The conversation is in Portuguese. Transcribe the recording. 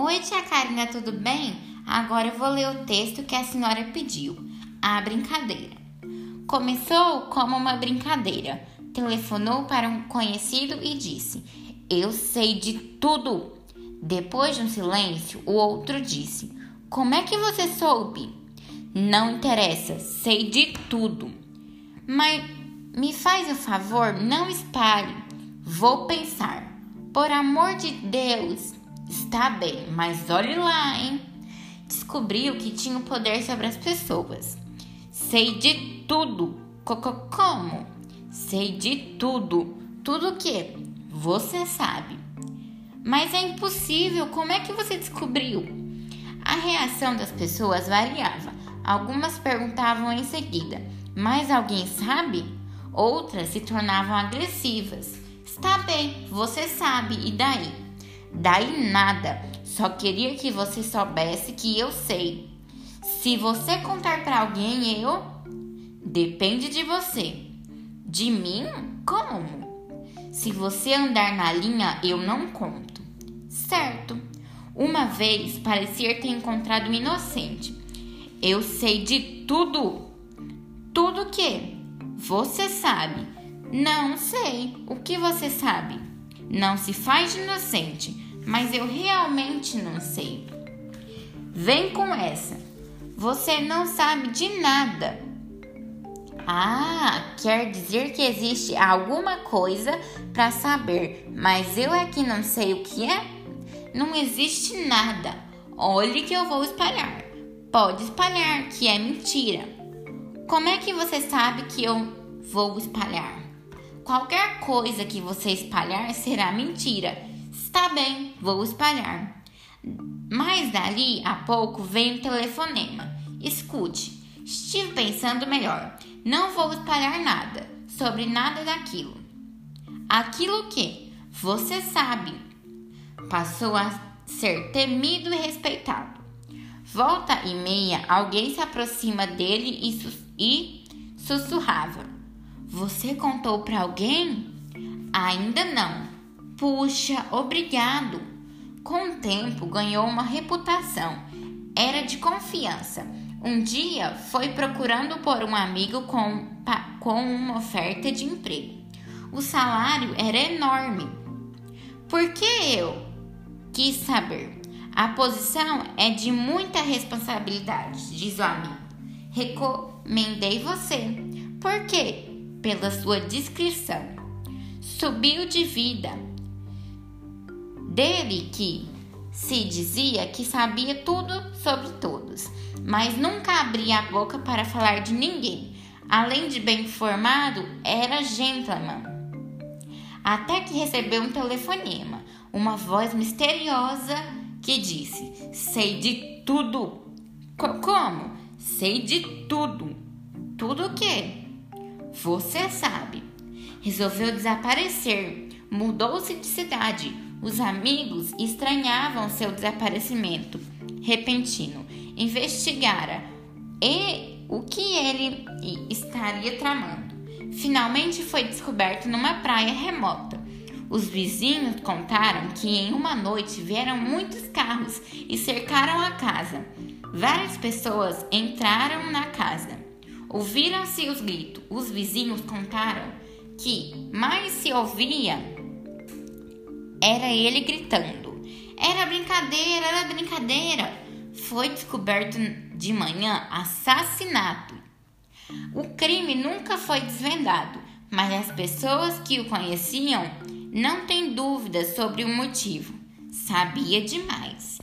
Oi, tia Karina, tudo bem? Agora eu vou ler o texto que a senhora pediu. A brincadeira. Começou como uma brincadeira. Telefonou para um conhecido e disse: Eu sei de tudo. Depois de um silêncio, o outro disse: Como é que você soube? Não interessa, sei de tudo. Mas me faz o favor, não espalhe. Vou pensar. Por amor de Deus, Está bem, mas olhe lá, hein? Descobriu que tinha o poder sobre as pessoas. Sei de tudo. Como? Sei de tudo. Tudo o que? Você sabe. Mas é impossível. Como é que você descobriu? A reação das pessoas variava. Algumas perguntavam em seguida: Mas alguém sabe? Outras se tornavam agressivas. Está bem, você sabe, e daí? Daí nada. Só queria que você soubesse que eu sei. Se você contar para alguém, eu. Depende de você. De mim? Como? Se você andar na linha, eu não conto. Certo. Uma vez parecia ter encontrado um inocente. Eu sei de tudo. Tudo o que? Você sabe. Não sei. O que você sabe? Não se faz de inocente, mas eu realmente não sei. Vem com essa. Você não sabe de nada. Ah, quer dizer que existe alguma coisa para saber, mas eu é que não sei o que é? Não existe nada. Olhe que eu vou espalhar. Pode espalhar, que é mentira. Como é que você sabe que eu vou espalhar? Qualquer coisa que você espalhar será mentira. Está bem, vou espalhar. Mas dali a pouco vem um telefonema. Escute, estive pensando melhor. Não vou espalhar nada sobre nada daquilo. Aquilo que você sabe passou a ser temido e respeitado. Volta e meia, alguém se aproxima dele e, e sussurrava. Você contou para alguém? Ainda não. Puxa, obrigado. Com o tempo ganhou uma reputação. Era de confiança. Um dia foi procurando por um amigo com, com uma oferta de emprego. O salário era enorme. Por que eu? Quis saber. A posição é de muita responsabilidade, diz o amigo. Recomendei você. Por quê? Pela sua descrição. Subiu de vida. Dele que se dizia que sabia tudo sobre todos, mas nunca abria a boca para falar de ninguém. Além de bem informado, era gentleman. Até que recebeu um telefonema, uma voz misteriosa que disse: Sei de tudo. Como? Sei de tudo. Tudo o quê? Você sabe. Resolveu desaparecer. Mudou-se de cidade. Os amigos estranhavam seu desaparecimento repentino. Investigara e o que ele estaria tramando. Finalmente foi descoberto numa praia remota. Os vizinhos contaram que em uma noite vieram muitos carros e cercaram a casa. Várias pessoas entraram na casa. Ouviram-se os gritos. Os vizinhos contaram que mais se ouvia era ele gritando. Era brincadeira, era brincadeira. Foi descoberto de manhã assassinato. O crime nunca foi desvendado, mas as pessoas que o conheciam não têm dúvidas sobre o motivo. Sabia demais.